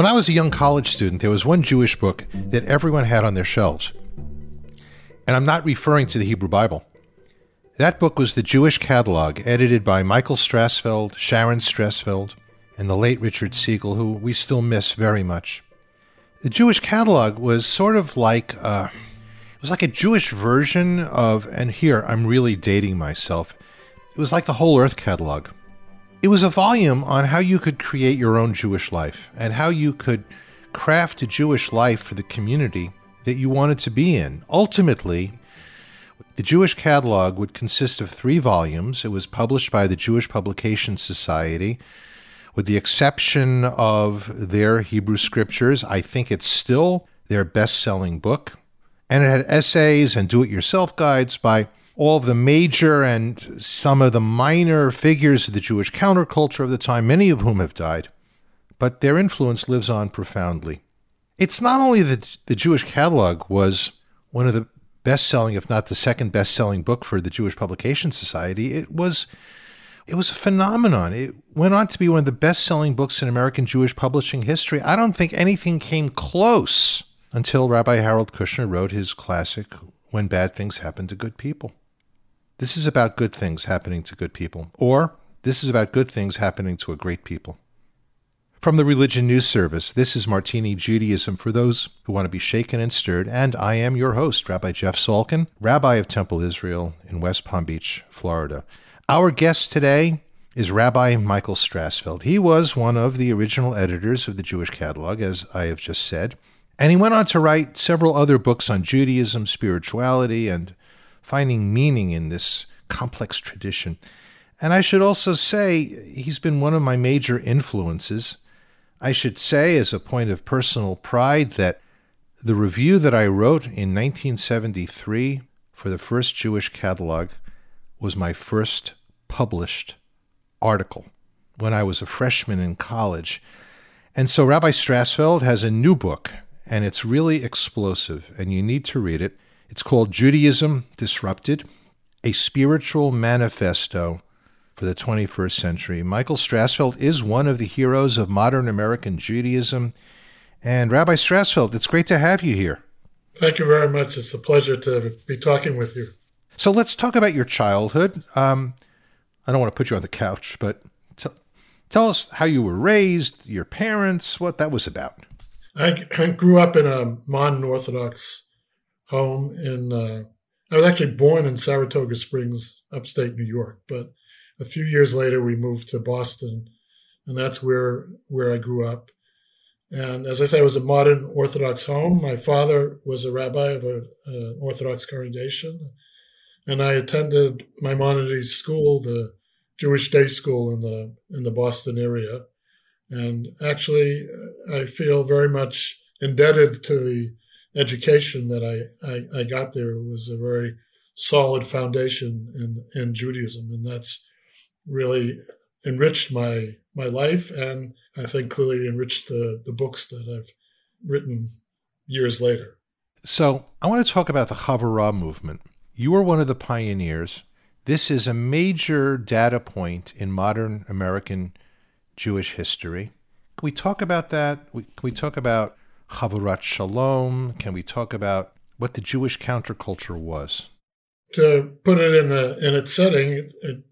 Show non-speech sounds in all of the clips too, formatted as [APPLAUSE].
When I was a young college student, there was one Jewish book that everyone had on their shelves. And I'm not referring to the Hebrew Bible. That book was the Jewish Catalog, edited by Michael Strassfeld, Sharon Strassfeld, and the late Richard Siegel, who we still miss very much. The Jewish Catalog was sort of like uh, it was like a Jewish version of, and here I'm really dating myself. It was like the Whole Earth Catalog. It was a volume on how you could create your own Jewish life and how you could craft a Jewish life for the community that you wanted to be in. Ultimately, the Jewish catalog would consist of three volumes. It was published by the Jewish Publication Society. With the exception of their Hebrew scriptures, I think it's still their best selling book. And it had essays and do it yourself guides by all of the major and some of the minor figures of the Jewish counterculture of the time, many of whom have died, but their influence lives on profoundly. It's not only that the Jewish catalog was one of the best selling, if not the second best selling book for the Jewish Publication Society, it was it was a phenomenon. It went on to be one of the best selling books in American Jewish publishing history. I don't think anything came close until Rabbi Harold Kushner wrote his classic When Bad Things Happen to Good People. This is about good things happening to good people, or this is about good things happening to a great people. From the Religion News Service, this is Martini Judaism for those who want to be shaken and stirred, and I am your host, Rabbi Jeff Salkin, Rabbi of Temple Israel in West Palm Beach, Florida. Our guest today is Rabbi Michael Strassfeld. He was one of the original editors of the Jewish Catalog, as I have just said, and he went on to write several other books on Judaism, spirituality, and finding meaning in this complex tradition. And I should also say, he's been one of my major influences. I should say, as a point of personal pride, that the review that I wrote in 1973 for the first Jewish catalog was my first published article when I was a freshman in college. And so Rabbi Strassfeld has a new book, and it's really explosive, and you need to read it. It's called Judaism Disrupted A Spiritual Manifesto for the 21st Century. Michael Strassfeld is one of the heroes of modern American Judaism. And Rabbi Strassfeld, it's great to have you here. Thank you very much. It's a pleasure to be talking with you. So let's talk about your childhood. Um, I don't want to put you on the couch, but t- tell us how you were raised, your parents, what that was about. I, I grew up in a modern Orthodox home in. Uh, I was actually born in Saratoga Springs, upstate New York, but a few years later we moved to Boston, and that's where where I grew up. And as I say, it was a modern Orthodox home. My father was a rabbi of an Orthodox congregation, and I attended Maimonides School, the Jewish day school in the in the Boston area. And actually, I feel very much indebted to the education that I, I, I got there was a very solid foundation in, in Judaism. And that's really enriched my, my life and I think clearly enriched the, the books that I've written years later. So I want to talk about the Chavurah movement. You were one of the pioneers. This is a major data point in modern American Jewish history. Can we talk about that? Can we talk about Chavurat Shalom? Can we talk about what the Jewish counterculture was? To put it in the in its setting, it, it,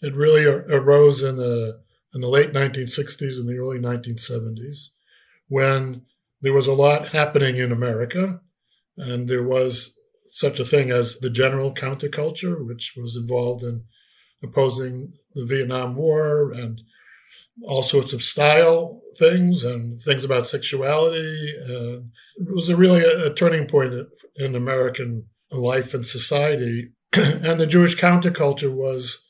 it really arose in the in the late 1960s and the early 1970s, when there was a lot happening in America, and there was such a thing as the general counterculture, which was involved in opposing the Vietnam War and all sorts of style things and things about sexuality. And it was a really a, a, turning point in American life and society. [CLEARS THROAT] and the Jewish counterculture was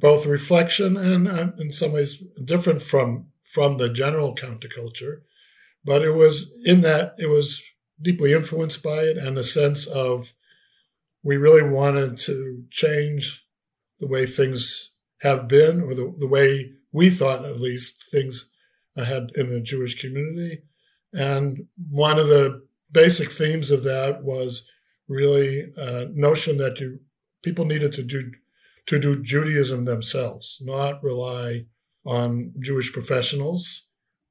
both reflection and, uh, in some ways, different from from the general counterculture. But it was in that it was deeply influenced by it and a sense of we really wanted to change the way things have been or the, the way we thought at least things had in the Jewish community. And one of the basic themes of that was really a notion that you, people needed to do to do Judaism themselves, not rely on Jewish professionals,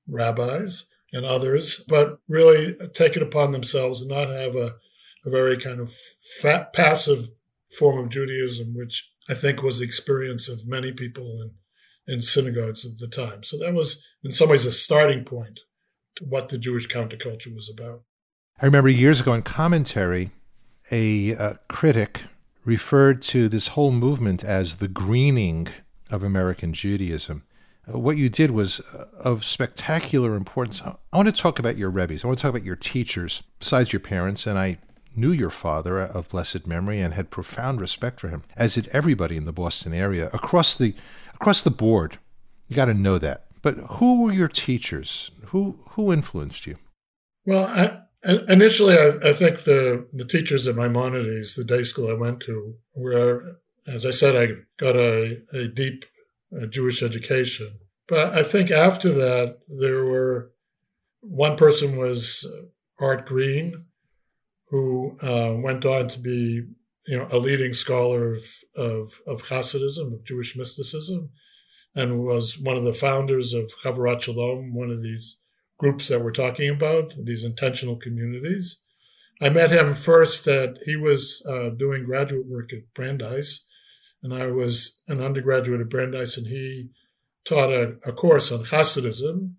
rabbis, and others, but really take it upon themselves and not have a, a very kind of fat, passive form of Judaism, which I think was the experience of many people in, in synagogues of the time. So that was, in some ways, a starting point to what the Jewish counterculture was about. I remember years ago in commentary, a uh, critic referred to this whole movement as the greening of American Judaism. Uh, what you did was uh, of spectacular importance. I, I want to talk about your rebbes. I want to talk about your teachers, besides your parents, and I knew your father of blessed memory and had profound respect for him, as did everybody in the Boston area across the across the board. You got to know that. But who were your teachers? Who who influenced you? Well, I, initially, I, I, think the the teachers at Maimonides, the day school I went to, were, as I said, I got a, a deep uh, Jewish education. But I think after that, there were one person was Art Green, who uh, went on to be you know a leading scholar of, of, of Hasidism, of Jewish mysticism, and was one of the founders of Chavurat Shalom, one of these groups that we're talking about, these intentional communities. I met him first that he was uh, doing graduate work at Brandeis, and I was an undergraduate at Brandeis, and he taught a, a course on Hasidism.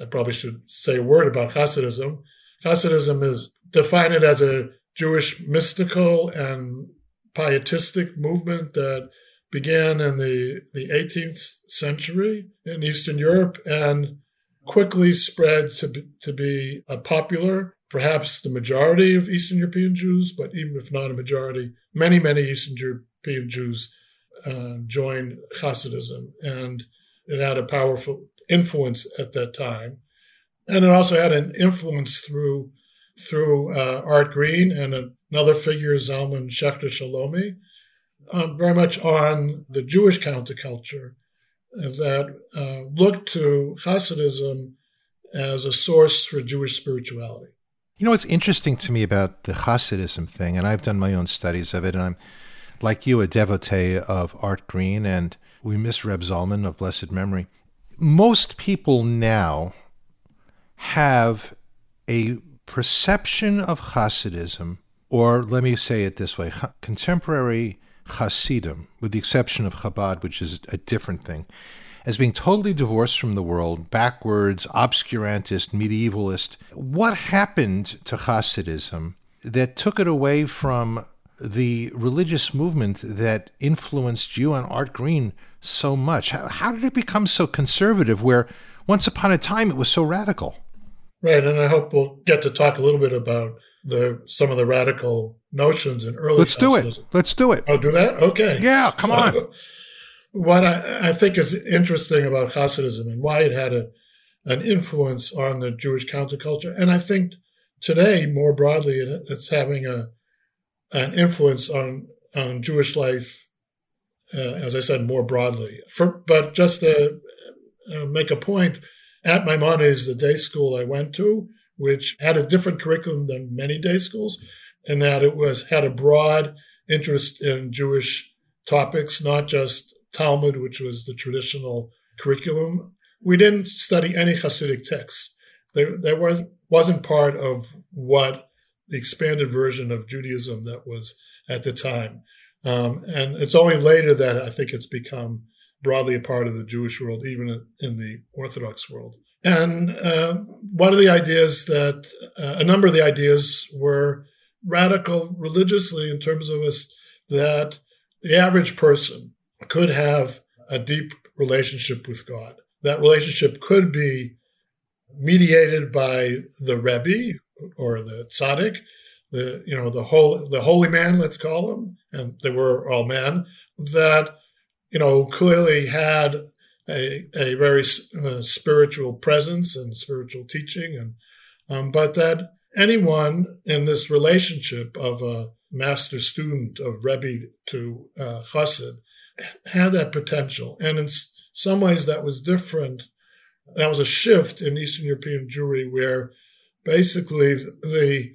I probably should say a word about Hasidism. Hasidism is defined as a Jewish mystical and pietistic movement that began in the, the 18th century in Eastern Europe and quickly spread to be, to be a popular, perhaps the majority of Eastern European Jews, but even if not a majority, many, many Eastern European Jews uh, joined Hasidism. And it had a powerful influence at that time. And it also had an influence through through uh, Art Green and another figure, Zalman Schachter Shalomi, um, very much on the Jewish counterculture that uh, looked to Hasidism as a source for Jewish spirituality. You know what's interesting to me about the Hasidism thing, and I've done my own studies of it, and I'm like you, a devotee of Art Green, and we miss Reb Zalman of blessed memory. Most people now have a perception of Hasidism, or let me say it this way contemporary Hasidim, with the exception of Chabad, which is a different thing, as being totally divorced from the world, backwards, obscurantist, medievalist. What happened to Hasidism that took it away from the religious movement that influenced you and Art Green so much? How, how did it become so conservative where once upon a time it was so radical? Right, and I hope we'll get to talk a little bit about the some of the radical notions in early. Let's do it. Let's do it. Oh, do that? Okay. Yeah, come so, on. What I, I, think is interesting about Hasidism and why it had a, an influence on the Jewish counterculture, and I think today more broadly it's having a an influence on on Jewish life, uh, as I said, more broadly. For, but just to uh, make a point, at Maimonides, the day school I went to, which had a different curriculum than many day schools, in that it was had a broad interest in Jewish topics, not just Talmud, which was the traditional curriculum. We didn't study any Hasidic texts. There, there was, wasn't part of what the expanded version of Judaism that was at the time. Um, and it's only later that I think it's become broadly a part of the Jewish world, even in the Orthodox world. And uh, one of the ideas that uh, a number of the ideas were radical religiously in terms of us that the average person could have a deep relationship with God. That relationship could be mediated by the Rebbe or the tzaddik, the you know the whole the holy man, let's call him, and they were all men that you know, clearly had a, a very uh, spiritual presence and spiritual teaching, and um, but that anyone in this relationship of a master student of Rebbe to uh, Chassid had that potential, and in some ways that was different. That was a shift in Eastern European Jewry where basically the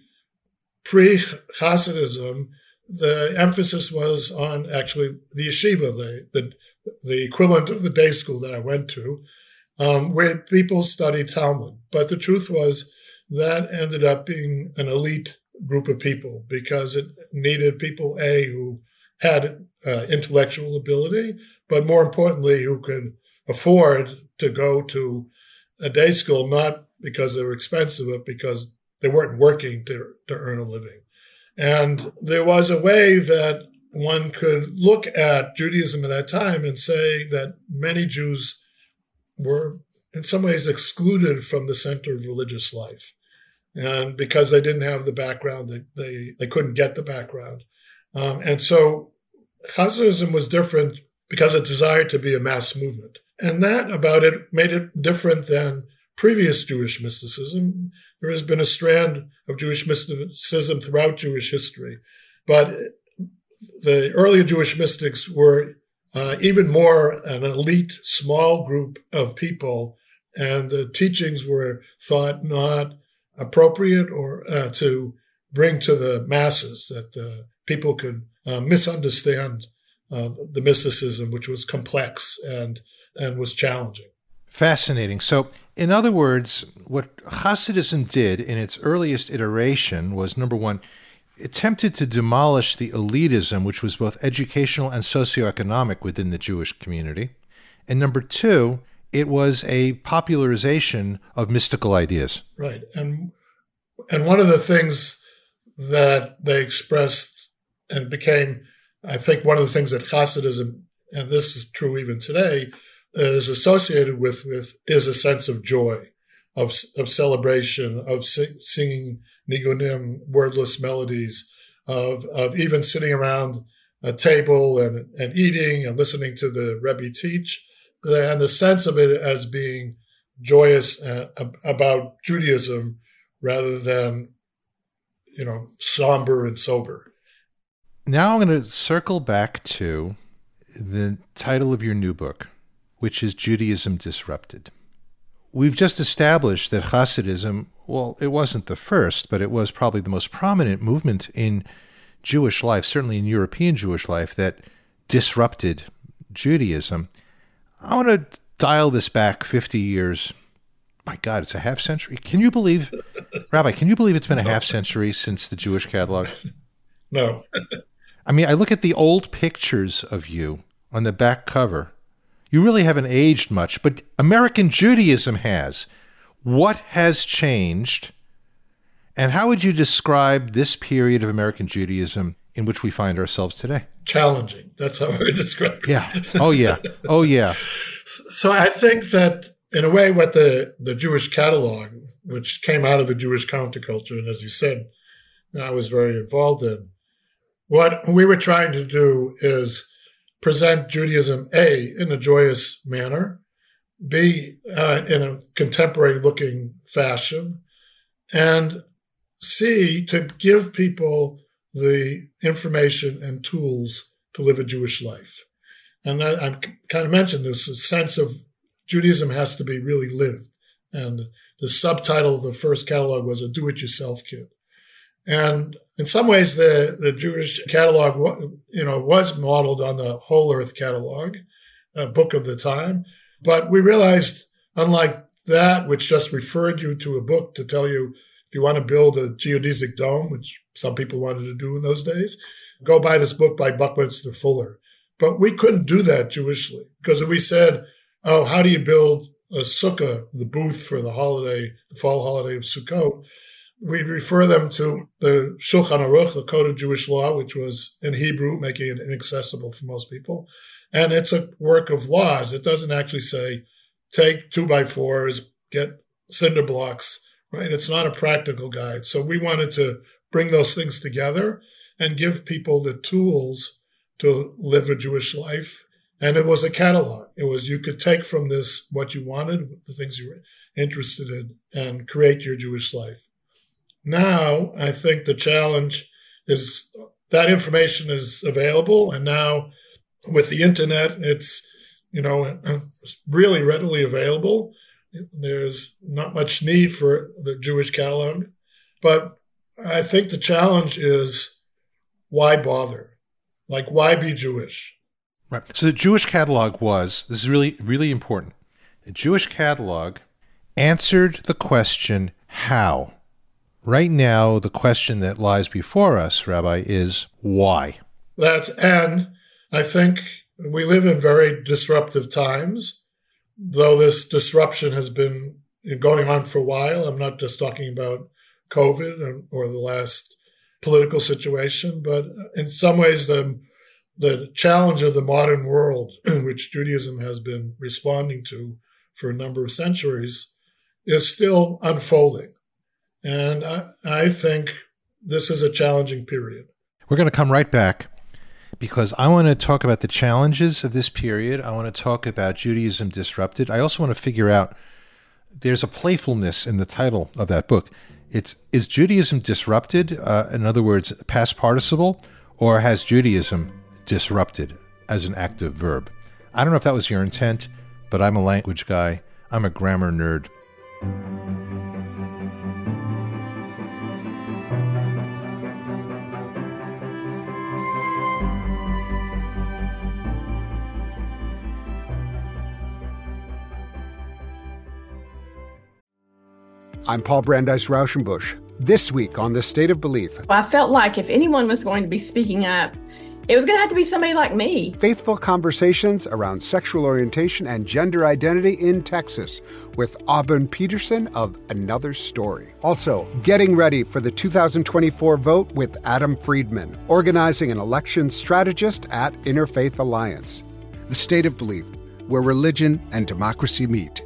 pre Hasidism the emphasis was on actually the yeshiva, the, the, the equivalent of the day school that I went to, um, where people studied Talmud. But the truth was that ended up being an elite group of people because it needed people, A, who had uh, intellectual ability, but more importantly, who could afford to go to a day school, not because they were expensive, but because they weren't working to, to earn a living. And there was a way that one could look at Judaism at that time and say that many Jews were in some ways excluded from the center of religious life. And because they didn't have the background, they, they, they couldn't get the background. Um, and so Hasidism was different because it desired to be a mass movement. And that about it made it different than previous Jewish mysticism. There has been a strand of Jewish mysticism throughout Jewish history, but the earlier Jewish mystics were uh, even more an elite, small group of people, and the teachings were thought not appropriate or uh, to bring to the masses that uh, people could uh, misunderstand uh, the mysticism, which was complex and and was challenging. Fascinating. So, in other words, what Hasidism did in its earliest iteration was number one, attempted to demolish the elitism, which was both educational and socioeconomic within the Jewish community. And number two, it was a popularization of mystical ideas. Right. And and one of the things that they expressed and became, I think, one of the things that Hasidism, and this is true even today, is associated with, with is a sense of joy, of, of celebration, of singing nigunim, wordless melodies, of, of even sitting around a table and, and eating and listening to the Rebbe teach, and the sense of it as being joyous uh, about Judaism rather than, you know, somber and sober. Now I'm going to circle back to the title of your new book, which is Judaism Disrupted. We've just established that Hasidism well, it wasn't the first, but it was probably the most prominent movement in Jewish life, certainly in European Jewish life, that disrupted Judaism. I want to dial this back 50 years. My God, it's a half century. Can you believe, [LAUGHS] Rabbi, can you believe it's been a half century since the Jewish catalog? [LAUGHS] No. I mean, I look at the old pictures of you on the back cover. You really haven't aged much, but American Judaism has. What has changed? And how would you describe this period of American Judaism in which we find ourselves today? Challenging. That's how I would [LAUGHS] describe it. Yeah. Oh, yeah. Oh, yeah. so I think that, in a way, what the, the Jewish catalog, which came out of the Jewish counterculture, and as you said, I was very involved in, what we were trying to do is present Judaism, A, in a joyous manner, B, uh, in a contemporary looking fashion, and C, to give people the information and tools to live a Jewish life. And I, I kind of mentioned this sense of Judaism has to be really lived. And the subtitle of the first catalog was a do it yourself kit. And in some ways, the, the Jewish catalog, you know, was modeled on the Whole Earth catalog, a book of the time. But we realized, unlike that, which just referred you to a book to tell you if you want to build a geodesic dome, which some people wanted to do in those days, go buy this book by Buckminster Fuller. But we couldn't do that Jewishly because if we said, oh, how do you build a sukkah, the booth for the holiday, the fall holiday of Sukkot, we'd refer them to the Shulchan Aruch, the Code of Jewish Law, which was in Hebrew, making it inaccessible for most people. And it's a work of laws. It doesn't actually say, take two by fours, get cinder blocks, right? It's not a practical guide. So we wanted to bring those things together and give people the tools to live a Jewish life. And it was a catalog. It was, you could take from this what you wanted, the things you were interested in, and create your Jewish life. Now, I think the challenge is that information is available. And now with the internet, it's, you know, really readily available. There's not much need for the Jewish catalog. But I think the challenge is why bother? Like, why be Jewish? Right. So the Jewish catalog was, this is really, really important. the Jewish catalog answered the question, how? Right now, the question that lies before us, Rabbi, is why? That's, and I think we live in very disruptive times, though this disruption has been going on for a while. I'm not just talking about COVID or, the last political situation, but in some ways, the the challenge of the modern world, [CLEARS THROAT] which Judaism has been responding to for a number of centuries, is still unfolding. And I, I think this is a challenging period. We're going to come right back because I want to talk about the challenges of this period. I want to talk about Judaism disrupted. I also want to figure out there's a playfulness in the title of that book. It's is Judaism disrupted? Uh, in other words, past participle, or has Judaism disrupted as an active verb? I don't know if that was your intent, but I'm a language guy. I'm a grammar nerd. I'm Paul Brandeis Rauschenbusch. This week on The State of Belief. I felt like if anyone was going to be speaking up, it was going to have to be somebody like me. Faithful conversations around sexual orientation and gender identity in Texas with Auburn Peterson of Another Story. Also, getting ready for the 2024 vote with Adam Friedman, organizing an election strategist at Interfaith Alliance. The State of Belief, where religion and democracy meet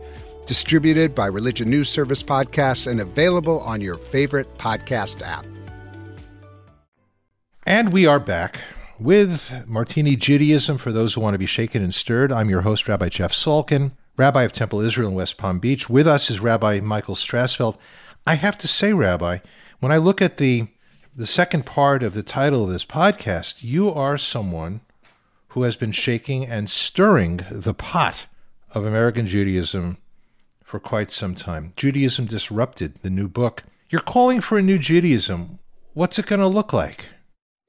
distributed by Religion News Service Podcasts and available on your favorite podcast app. And we are back with Martini Judaism for those who want to be shaken and stirred. I'm your host, Rabbi Jeff Salkin, Rabbi of Temple Israel in West Palm Beach. With us is Rabbi Michael Strassfeld. I have to say, Rabbi, when I look at the the second part of the title of this podcast, you are someone who has been shaking and stirring the pot of American Judaism for quite some time. Judaism Disrupted, the new book. You're calling for a new Judaism. What's it going to look like?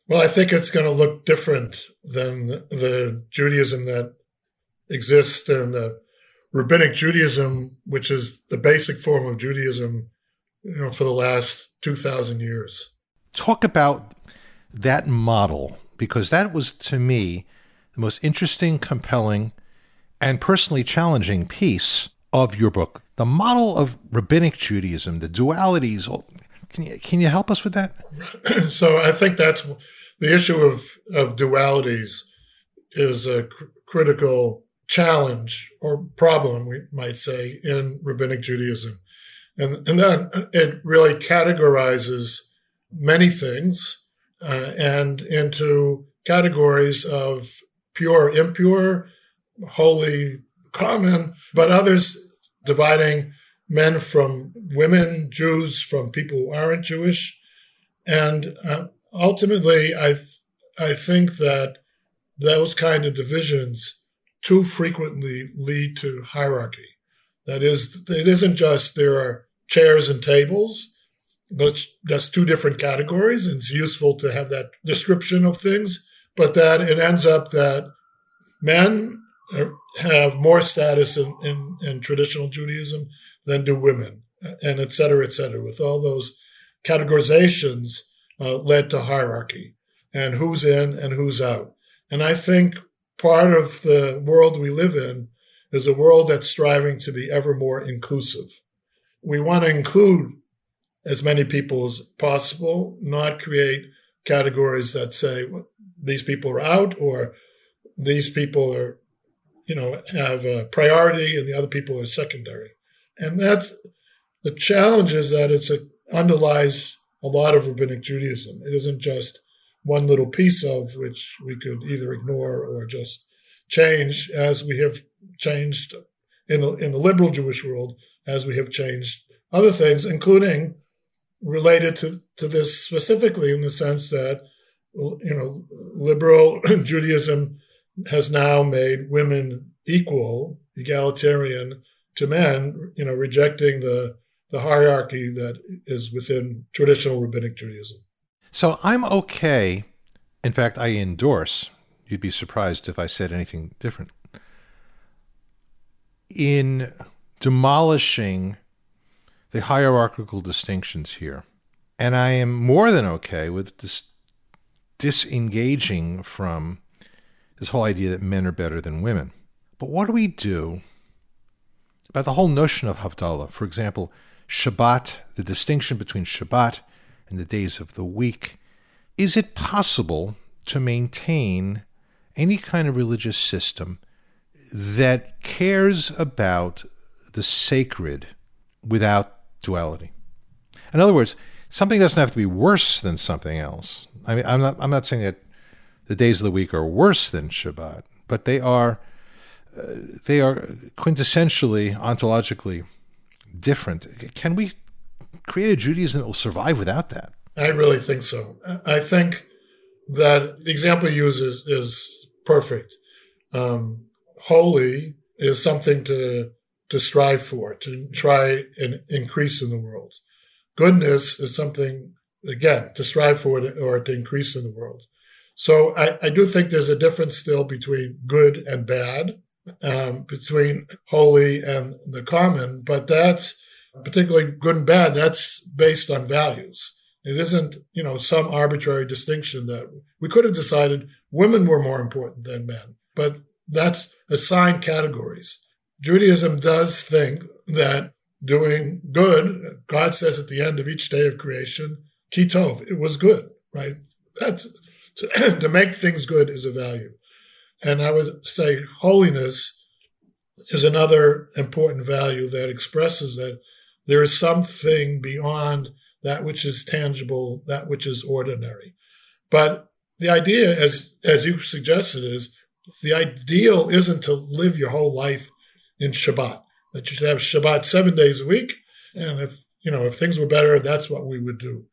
Well, I think it's going to look different than the Judaism that exists in the rabbinic Judaism, which is the basic form of Judaism, you know, for the last 2,000 years. Talk about that model, because that was to me the most interesting, compelling, and personally challenging piece of your book, the model of rabbinic Judaism, the dualities. Can you can you help us with that? [CLEARS THROAT] so I think that's the issue of of dualities is a cr- critical challenge or problem, we might say, in rabbinic Judaism, and and then it really categorizes many things uh, and into categories of pure, impure, holy, common, but others dividing men from women, Jews from people who aren't Jewish. And uh, ultimately, I, th- I think that those kind of divisions too frequently lead to hierarchy. That is, it isn't just there are chairs and tables, but that's two different categories, and it's useful to have that description of things. But that it ends up that men have more status in, in, in, traditional Judaism than do women, and et cetera, et cetera. With all those categorizations uh, led to hierarchy and who's in and who's out. And I think part of the world we live in is a world that's striving to be ever more inclusive. We want to include as many people as possible, not create categories that say these people are out or these people are you know, have a priority and the other people are secondary. And that's the challenge is that it's a, underlies a lot of rabbinic Judaism. It isn't just one little piece of which we could either ignore or just change as we have changed in the, in the liberal Jewish world, as we have changed other things, including related to, to this specifically in the sense that, you know, liberal [CLEARS THROAT] Judaism has now made women equal, egalitarian to men, you know, rejecting the, the hierarchy that is within traditional rabbinic Judaism. So I'm okay. In fact, I endorse. You'd be surprised if I said anything different. in demolishing the hierarchical distinctions here. And I am more than okay with dis- disengaging from this whole idea that men are better than women. But what do we do about the whole notion of Havdalah? For example, Shabbat, the distinction between Shabbat and the days of the week. Is it possible to maintain any kind of religious system that cares about the sacred without duality? In other words, something doesn't have to be worse than something else. I mean, I'm not, I'm not saying that the days of the week are worse than Shabbat, but they are, uh, they are quintessentially, ontologically different. Can we create a Judaism that will survive without that? I really think so. I think that the example you use is, is perfect. Um, holy is something to to strive for, to try and increase in the world. Goodness is something again to strive for or to increase in the world. So I, I do think there's a difference still between good and bad, um, between holy and the common, but that's particularly good and bad. That's based on values. It isn't, you know, some arbitrary distinction that we could have decided women were more important than men, but that's assigned categories. Judaism does think that doing good, God says at the end of each day of creation, kitov, it was good, right? That's to, [CLEARS THROAT] to make things good is a value. And I would say holiness is another important value that expresses that there is something beyond that which is tangible, that which is ordinary. But the idea, as as you suggested, is the ideal isn't to live your whole life in Shabbat. That you should have Shabbat seven days a week, and if you know if things were better, that's what we would do.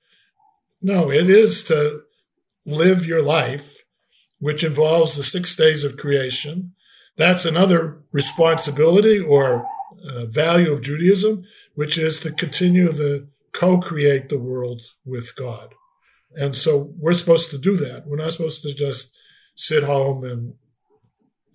No, it is to live your life, which involves the six days of creation. That's another responsibility or uh, value of Judaism, which is to continue to co-create the world with God. And so we're supposed to do that. We're not supposed to just sit home and,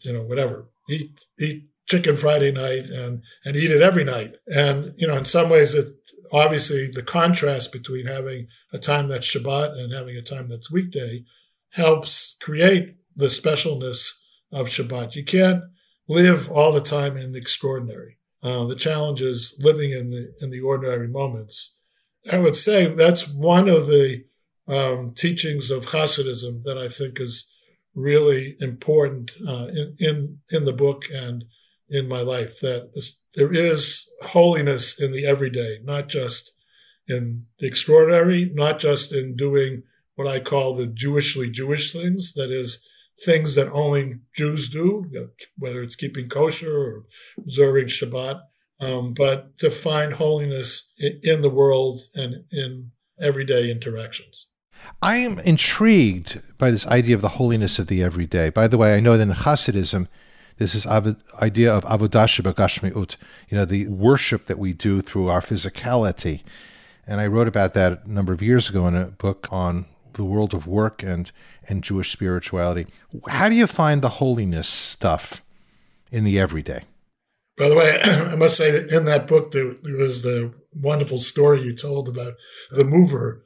you know, whatever, eat, eat chicken Friday night and, and eat it every night. And, you know, in some ways it, obviously the contrast between having a time that's Shabbat and having a time that's weekday helps create the specialness of Shabbat. You can't live all the time in the extraordinary. Uh, the challenge is living in the in the ordinary moments. I would say that's one of the um, teachings of Hasidism that I think is really important uh, in, in in the book and in my life. That this, there is holiness in the everyday, not just in the extraordinary, not just in doing what I call the Jewishly Jewish things. That is things that only Jews do, whether it's keeping kosher or observing Shabbat, um, but to find holiness in the world and in everyday interactions. I am intrigued by this idea of the holiness of the everyday. By the way, I know that in Hasidism, this is idea of avodah b'gashmiut, you know, the worship that we do through our physicality. And I wrote about that a number of years ago in a book on the world of work and and Jewish spirituality. How do you find the holiness stuff in the everyday? By the way, [CLEARS THROAT] I must say that in that book, there, there was the wonderful story you told about the mover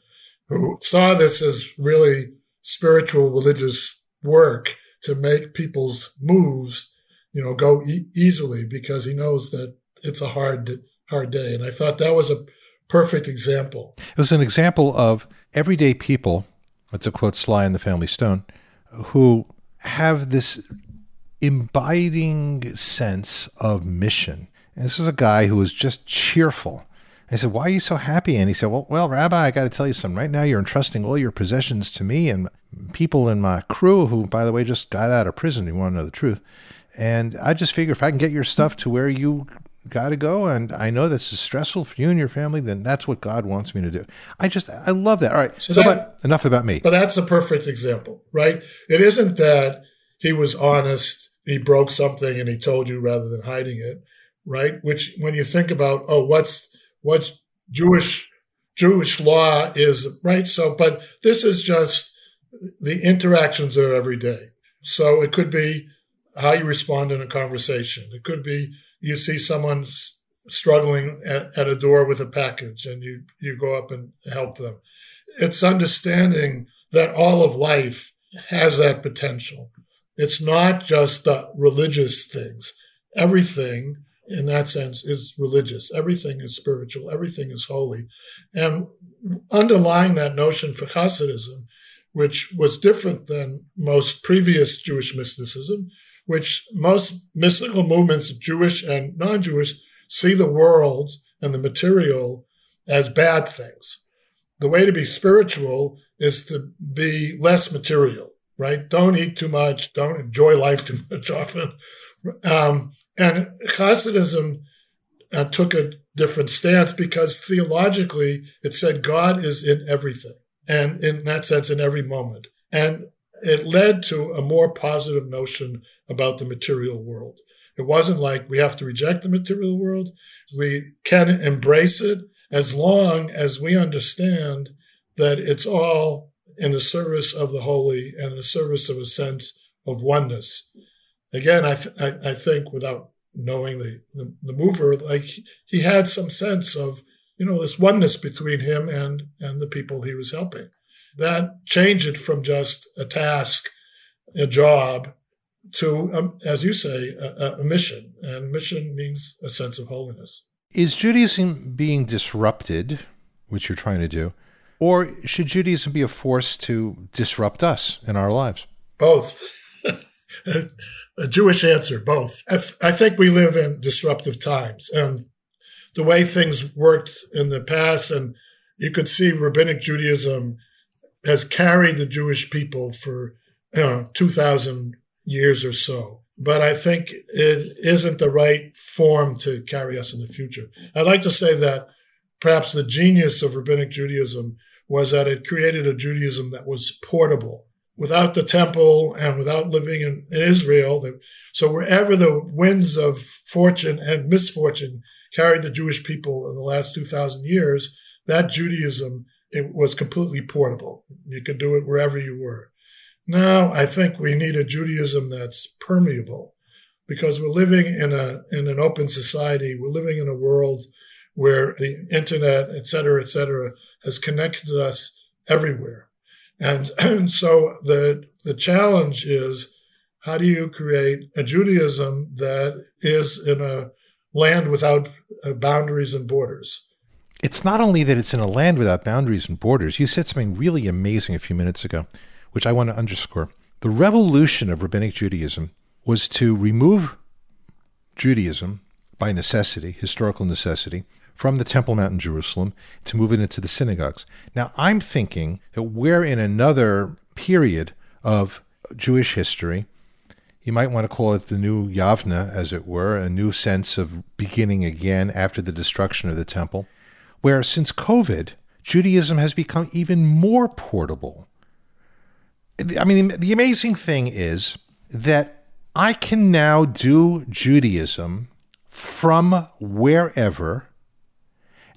who saw this as really spiritual religious work to make people's moves, you know, go e- easily because he knows that it's a hard, hard day. And I thought that was a perfect example. It was an example of everyday people that's a quote Sly and the Family Stone, who have this imbibing sense of mission. And this was a guy who was just cheerful. I said, Why are you so happy? And he said, Well, well, Rabbi, I got to tell you something. Right now, you're entrusting all your possessions to me and people in my crew who, by the way, just got out of prison. You want to know the truth. And I just figure if I can get your stuff to where you got to go and i know this is stressful for you and your family then that's what god wants me to do. I just i love that. All right so, so that, but enough about me. But that's a perfect example right? It isn't that he was honest he broke something and he told you rather than hiding it right? Which when you think about oh what's what's jewish jewish law is right? So but this is just the interactions are every day. So it could be how you respond in a conversation. It could be you see someone struggling at, at a door with a package and you, you go up and help them. It's understanding that all of life has that potential. It's not just the religious things. Everything in that sense is religious. Everything is spiritual. Everything is holy. And underlying that notion for Hasidism, which was different than most previous Jewish mysticism, which most mystical movements, Jewish and non-Jewish, see the world and the material as bad things. The way to be spiritual is to be less material, right? Don't eat too much. Don't enjoy life too much [LAUGHS] often. Um, and Hasidism uh, took a different stance because theologically it said God is in everything and in that sense in every moment. And it led to a more positive notion about the material world. It wasn't like we have to reject the material world. We can embrace it as long as we understand that it's all in the service of the holy and the service of a sense of oneness. Again, I, th- I, think without knowing the, the, the mover, like he had some sense of, you know, this oneness between him and, and the people he was helping. That change it from just a task, a job, to, um, as you say, a, a mission. And mission means a sense of holiness. Is Judaism being disrupted, which you're trying to do, or should Judaism be a force to disrupt us in our lives? Both. [LAUGHS] a Jewish answer, both. I, th- I, think we live in disruptive times. And the way things worked in the past, and you could see rabbinic Judaism has carried the Jewish people for you know, 2,000 years or so. But I think it isn't the right form to carry us in the future. I'd like to say that perhaps the genius of rabbinic Judaism was that it created a Judaism that was portable without the temple and without living in, in Israel. So wherever the winds of fortune and misfortune carried the Jewish people in the last 2,000 years, that Judaism it was completely portable. You could do it wherever you were. Now I think we need a Judaism that's permeable because we're living in a in an open society. We're living in a world where the internet, et cetera, et cetera, has connected us everywhere. And, [CLEARS THROAT] and so the the challenge is how do you create a Judaism that is in a land without uh, boundaries and borders? It's not only that it's in a land without boundaries and borders. You said something really amazing a few minutes ago which I want to underscore. The revolution of rabbinic Judaism was to remove Judaism by necessity, historical necessity, from the Temple Mount in Jerusalem to move it into the synagogues. Now, I'm thinking that we're in another period of Jewish history. You might want to call it the new Yavna, as it were, a new sense of beginning again after the destruction of the temple, where since COVID, Judaism has become even more portable I mean, the amazing thing is that I can now do Judaism from wherever,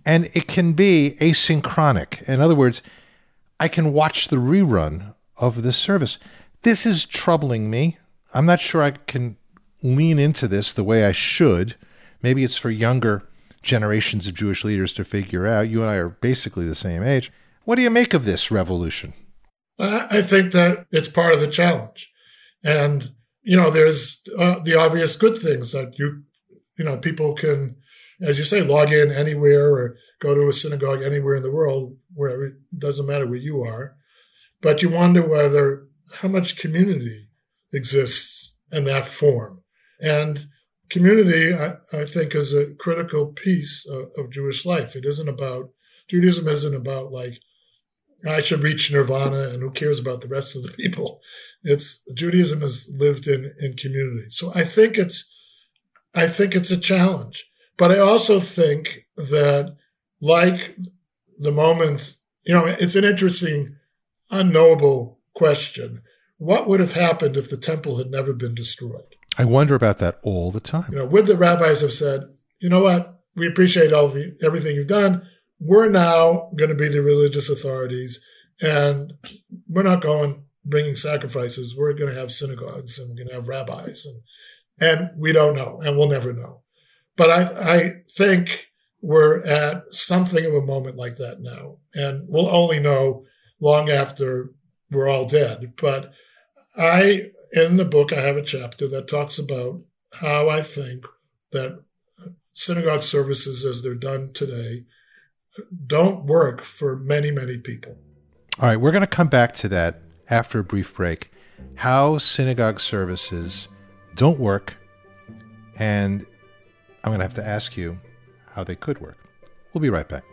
and it can be asynchronic. In other words, I can watch the rerun of the service. This is troubling me. I'm not sure I can lean into this the way I should. Maybe it's for younger generations of Jewish leaders to figure out. You and I are basically the same age. What do you make of this revolution? I think that it's part of the challenge. And, you know, there's uh, the obvious good things that you, you know, people can, as you say, log in anywhere or go to a synagogue anywhere in the world, wherever, it doesn't matter where you are. But you wonder whether, how much community exists in that form. And community, I, I think, is a critical piece of, of Jewish life. It isn't about, Judaism isn't about like, I should reach nirvana and who cares about the rest of the people. It's Judaism is lived in, in community. So I think it's, I think it's a challenge, but I also think that like the moment, you know, it's an interesting, unknowable question. What would have happened if the temple had never been destroyed? I wonder about that all the time. You know, would the rabbis have said, you know what? We appreciate all the everything you've done we're now going to be the religious authorities and we're not going bringing sacrifices, we're going to have synagogues and we're going to have rabbis, and and we don't know, and we'll never know. But I I think we're at something of a moment like that now, and we'll only know long after we're all dead. But I in the book I have a chapter that talks about how I think that synagogue services as they're done today don't work for many, many people. All right, we're going to come back to that after a brief break. How synagogue services don't work, and I'm going to have to ask you how they could work. We'll be right back.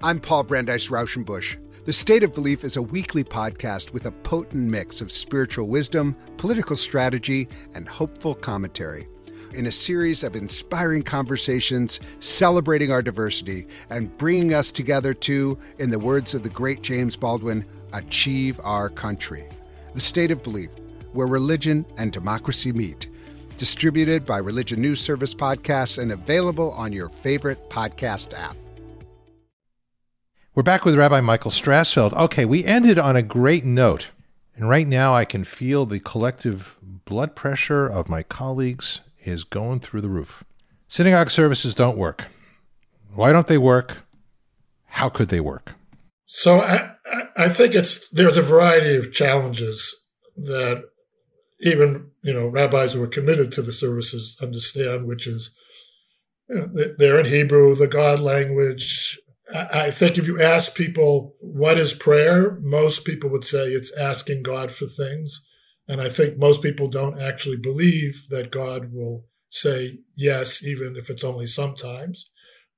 I'm Paul Brandeis Raushenbush. The State of Belief is a weekly podcast with a potent mix of spiritual wisdom, political strategy, and hopeful commentary. In a series of inspiring conversations celebrating our diversity and bringing us together to, in the words of the great James Baldwin, achieve our country. The State of Belief, where religion and democracy meet. Distributed by Religion News Service Podcasts and available on your favorite podcast app. We're back with Rabbi Michael Strassfeld. Okay, we ended on a great note. And right now I can feel the collective blood pressure of my colleagues is going through the roof. Synagogue services don't work. Why don't they work? How could they work? So I, I think it's there's a variety of challenges that even you know rabbis who are committed to the services understand, which is you know, they're in Hebrew, the God language, I think if you ask people what is prayer, most people would say it's asking God for things. And I think most people don't actually believe that God will say yes, even if it's only sometimes,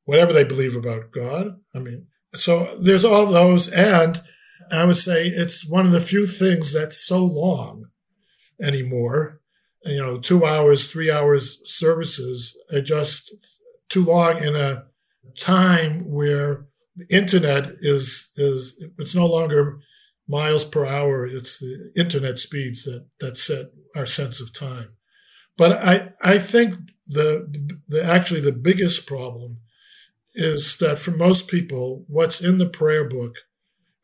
whatever they believe about God. I mean, so there's all those. And I would say it's one of the few things that's so long anymore. You know, two hours, three hours services are just too long in a time where the internet is is it's no longer miles per hour. It's the internet speeds that that set our sense of time. But i i think the, the actually the biggest problem is that for most people what's in the prayer book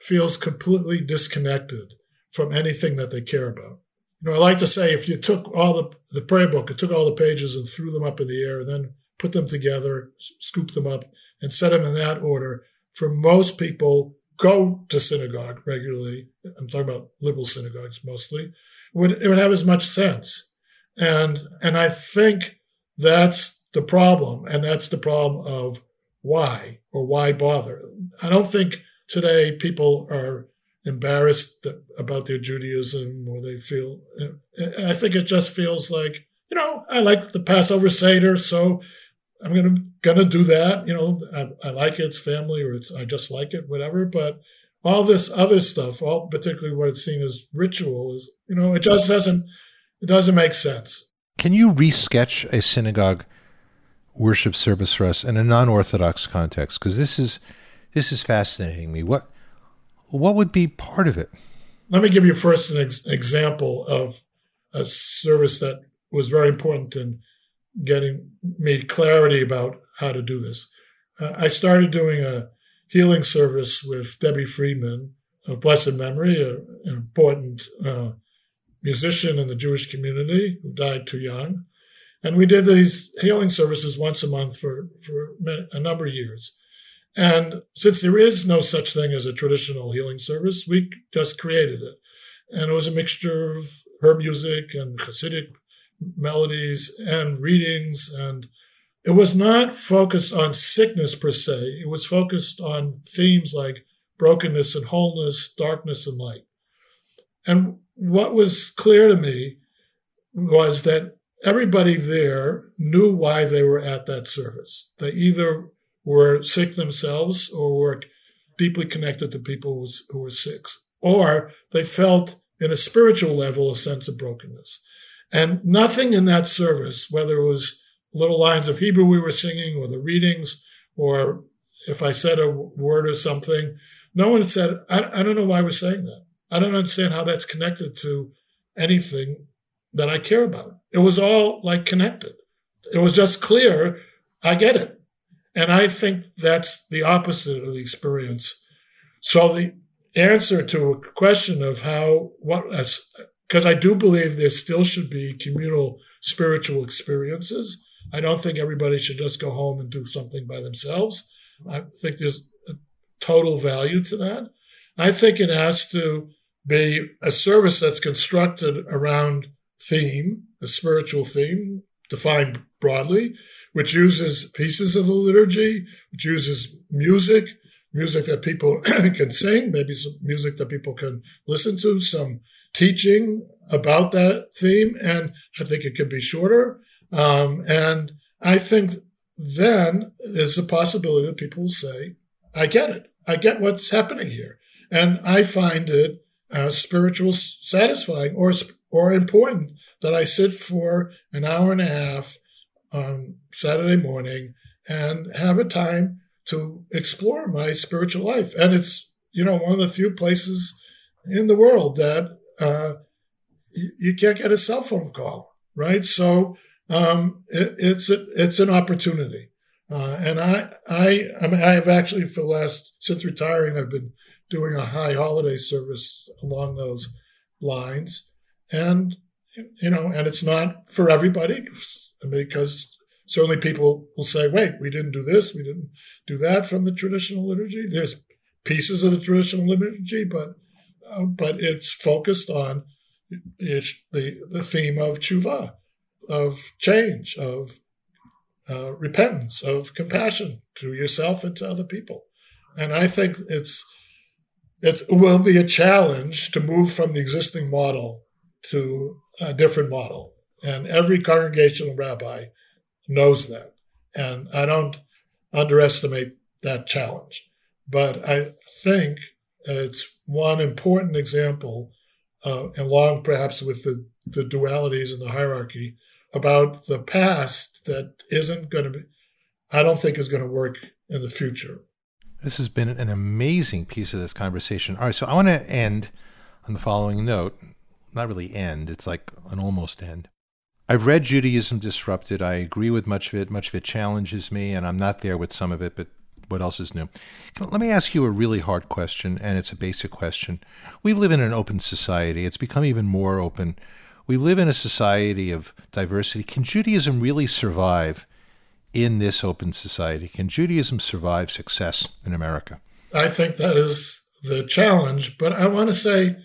feels completely disconnected from anything that they care about. You know i like to say if you took all the the prayer book and took all the pages and threw them up in the air and then put them together scoop them up and set them in that order. For most people, go to synagogue regularly. I'm talking about liberal synagogues mostly. Would, it would have as much sense. And, and I think that's the problem. And that's the problem of why or why bother. I don't think today people are embarrassed about their Judaism or they feel, eh, eh, I think it just feels like, you know, I like the Passover Seder, so I'm gonna gonna do that. You know, I, I like it, it's family, or it's I just like it, whatever. But all this other stuff, all particularly what it's seen as ritual, is you know, it just doesn't it doesn't make sense. Can you resketch a synagogue worship service for us in a non-orthodox context? Because this is this is fascinating me. What what would be part of it? Let me give you first an ex- example of a service that was very important in getting me clarity about how to do this. Uh, I started doing a healing service with Debbie Friedman of blessed memory, a, an important uh, musician in the Jewish community who died too young. And we did these healing services once a month for, for a number of years. And since there is no such thing as a traditional healing service, we just created it. And it was a mixture of her music and Hasidic melodies and readings. And it was not focused on sickness per se, it was focused on themes like brokenness and wholeness, darkness and light. And what was clear to me was that everybody there knew why they were at that service. They either were sick themselves or were deeply connected to people who were sick, or they felt in a spiritual level a sense of brokenness. And nothing in that service, whether it was little lines of Hebrew we were singing or the readings, or if I said a word or something, no one said, I, I don't know why we're saying that. I don't understand how that's connected to anything that I care about. It was all like connected. It was just clear. I get it. And I think that's the opposite of the experience. So the answer to a question of how, what, because I do believe there still should be communal spiritual experiences. I don't think everybody should just go home and do something by themselves. I think there's a total value to that. I think it has to be a service that's constructed around theme, a spiritual theme defined broadly, which uses pieces of the liturgy, which uses music, music that people [CLEARS THROAT] can sing, maybe some music that people can listen to, some teaching about that theme. And I think it could be shorter. Um, and I think then there's a possibility that people will say, I get it. I get what's happening here. And I find it uh, spiritual satisfying or, or important that I sit for an hour and a half on Saturday morning and have a time to explore my spiritual life. And it's, you know, one of the few places in the world that uh, you can't get a cell phone call, right? So um, it, it's a, it's an opportunity, uh, and I I I mean I've actually for the last since retiring I've been doing a high holiday service along those lines, and you know, and it's not for everybody because certainly people will say, wait, we didn't do this, we didn't do that from the traditional liturgy. There's pieces of the traditional liturgy, but uh, but it's focused on the the theme of tshuva, of change, of uh, repentance, of compassion to yourself and to other people. And I think it's it will be a challenge to move from the existing model to a different model. And every congregational rabbi knows that. And I don't underestimate that challenge. But I think it's one important example, uh, along perhaps with the, the dualities and the hierarchy, about the past that isn't going to be, I don't think is going to work in the future. This has been an amazing piece of this conversation. All right, so I want to end on the following note. Not really end, it's like an almost end. I've read Judaism Disrupted. I agree with much of it. Much of it challenges me, and I'm not there with some of it, but what else is new? Let me ask you a really hard question, and it's a basic question. We live in an open society, it's become even more open. We live in a society of diversity. Can Judaism really survive in this open society? Can Judaism survive success in America? I think that is the challenge, but I want to say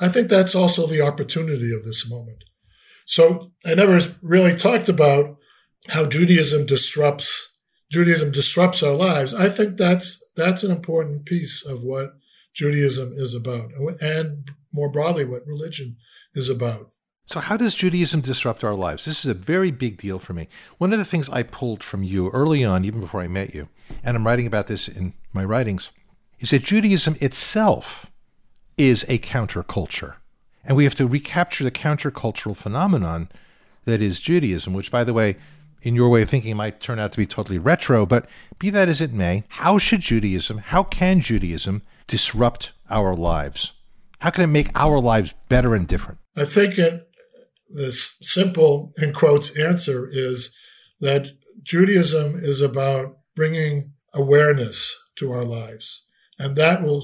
I think that's also the opportunity of this moment. So I never really talked about how Judaism disrupts Judaism disrupts our lives. I think that's that's an important piece of what Judaism is about, and more broadly, what religion is about. So, how does Judaism disrupt our lives? This is a very big deal for me. One of the things I pulled from you early on, even before I met you, and I'm writing about this in my writings, is that Judaism itself is a counterculture. And we have to recapture the countercultural phenomenon that is Judaism, which, by the way, in your way of thinking, might turn out to be totally retro. But be that as it may, how should Judaism, how can Judaism disrupt our lives? How can it make our lives better and different? I think it, this simple, in quotes, answer is that Judaism is about bringing awareness to our lives. And that will,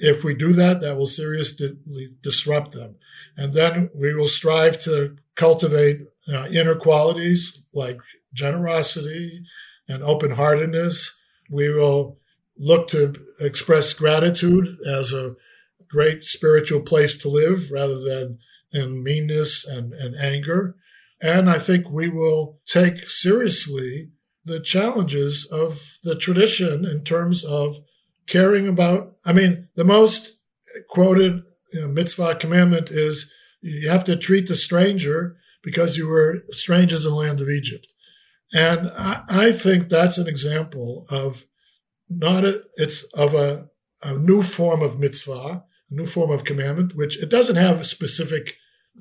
if we do that, that will seriously disrupt them. And then we will strive to cultivate uh, inner qualities like generosity and open heartedness. We will look to express gratitude as a great spiritual place to live rather than in meanness and, and anger. And I think we will take seriously the challenges of the tradition in terms of caring about, I mean, the most quoted you know, mitzvah commandment is you have to treat the stranger because you were strangers in the land of Egypt. And I, I think that's an example of not a, it's of a, a new form of mitzvah, a new form of commandment, which it doesn't have a specific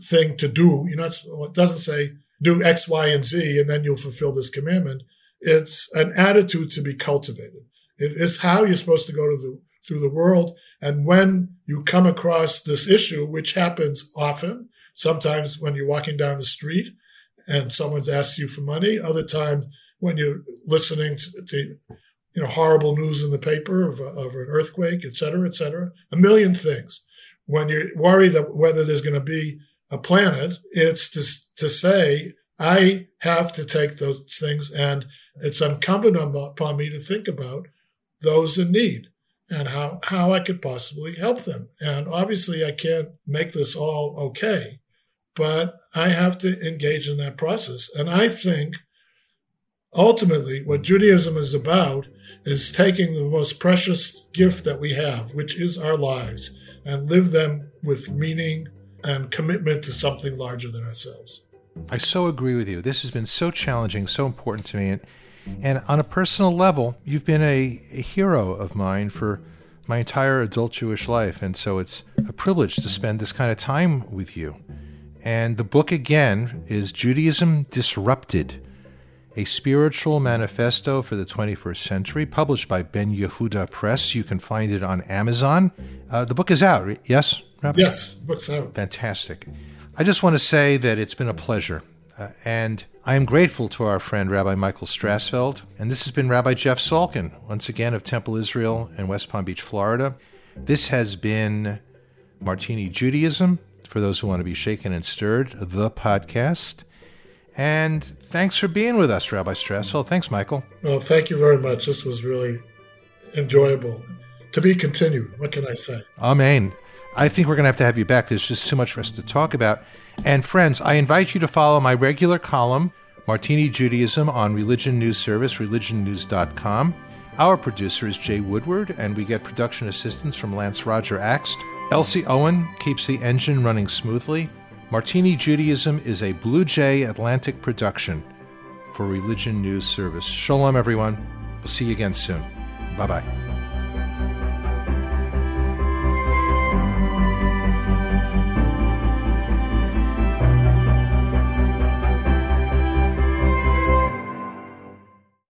thing to do. You know, it doesn't say do X, Y, and Z, and then you'll fulfill this commandment. It's an attitude to be cultivated. It is how you're supposed to go to the through the world. And when you come across this issue, which happens often, sometimes when you're walking down the street and someone's asking you for money, other times when you're listening to, you know horrible news in the paper of, of an earthquake, et cetera, et cetera, a million things. When you're worried that whether there's going to be a planet, it's to, to say, I have to take those things and it's incumbent upon me to think about those in need and how, how I could possibly help them. And obviously, I can't make this all okay, but I have to engage in that process. And I think ultimately what Judaism is about is taking the most precious gift that we have, which is our lives, and live them with meaning and commitment to something larger than ourselves. I so agree with you. This has been so challenging, so important to me. And, and on a personal level, you've been a, a hero of mine for my entire adult Jewish life. And so it's a privilege to spend this kind of time with you. And the book, again, is Judaism Disrupted A Spiritual Manifesto for the 21st Century, published by Ben Yehuda Press. You can find it on Amazon. Uh, the book is out, yes, Rabbi? Yes, book's out. Fantastic. I just want to say that it's been a pleasure. Uh, and I am grateful to our friend Rabbi Michael Strassfeld. And this has been Rabbi Jeff Salkin, once again of Temple Israel in West Palm Beach, Florida. This has been Martini Judaism, for those who want to be shaken and stirred, the podcast. And thanks for being with us, Rabbi Strassfeld. Thanks, Michael. Well, thank you very much. This was really enjoyable. To be continued. What can I say? Amen. I think we're going to have to have you back. There's just too much for us to talk about. And friends, I invite you to follow my regular column, Martini Judaism, on Religion News Service, religionnews.com. Our producer is Jay Woodward, and we get production assistance from Lance Roger Axt. Elsie Owen keeps the engine running smoothly. Martini Judaism is a Blue Jay Atlantic production for Religion News Service. Shalom, everyone. We'll see you again soon. Bye bye.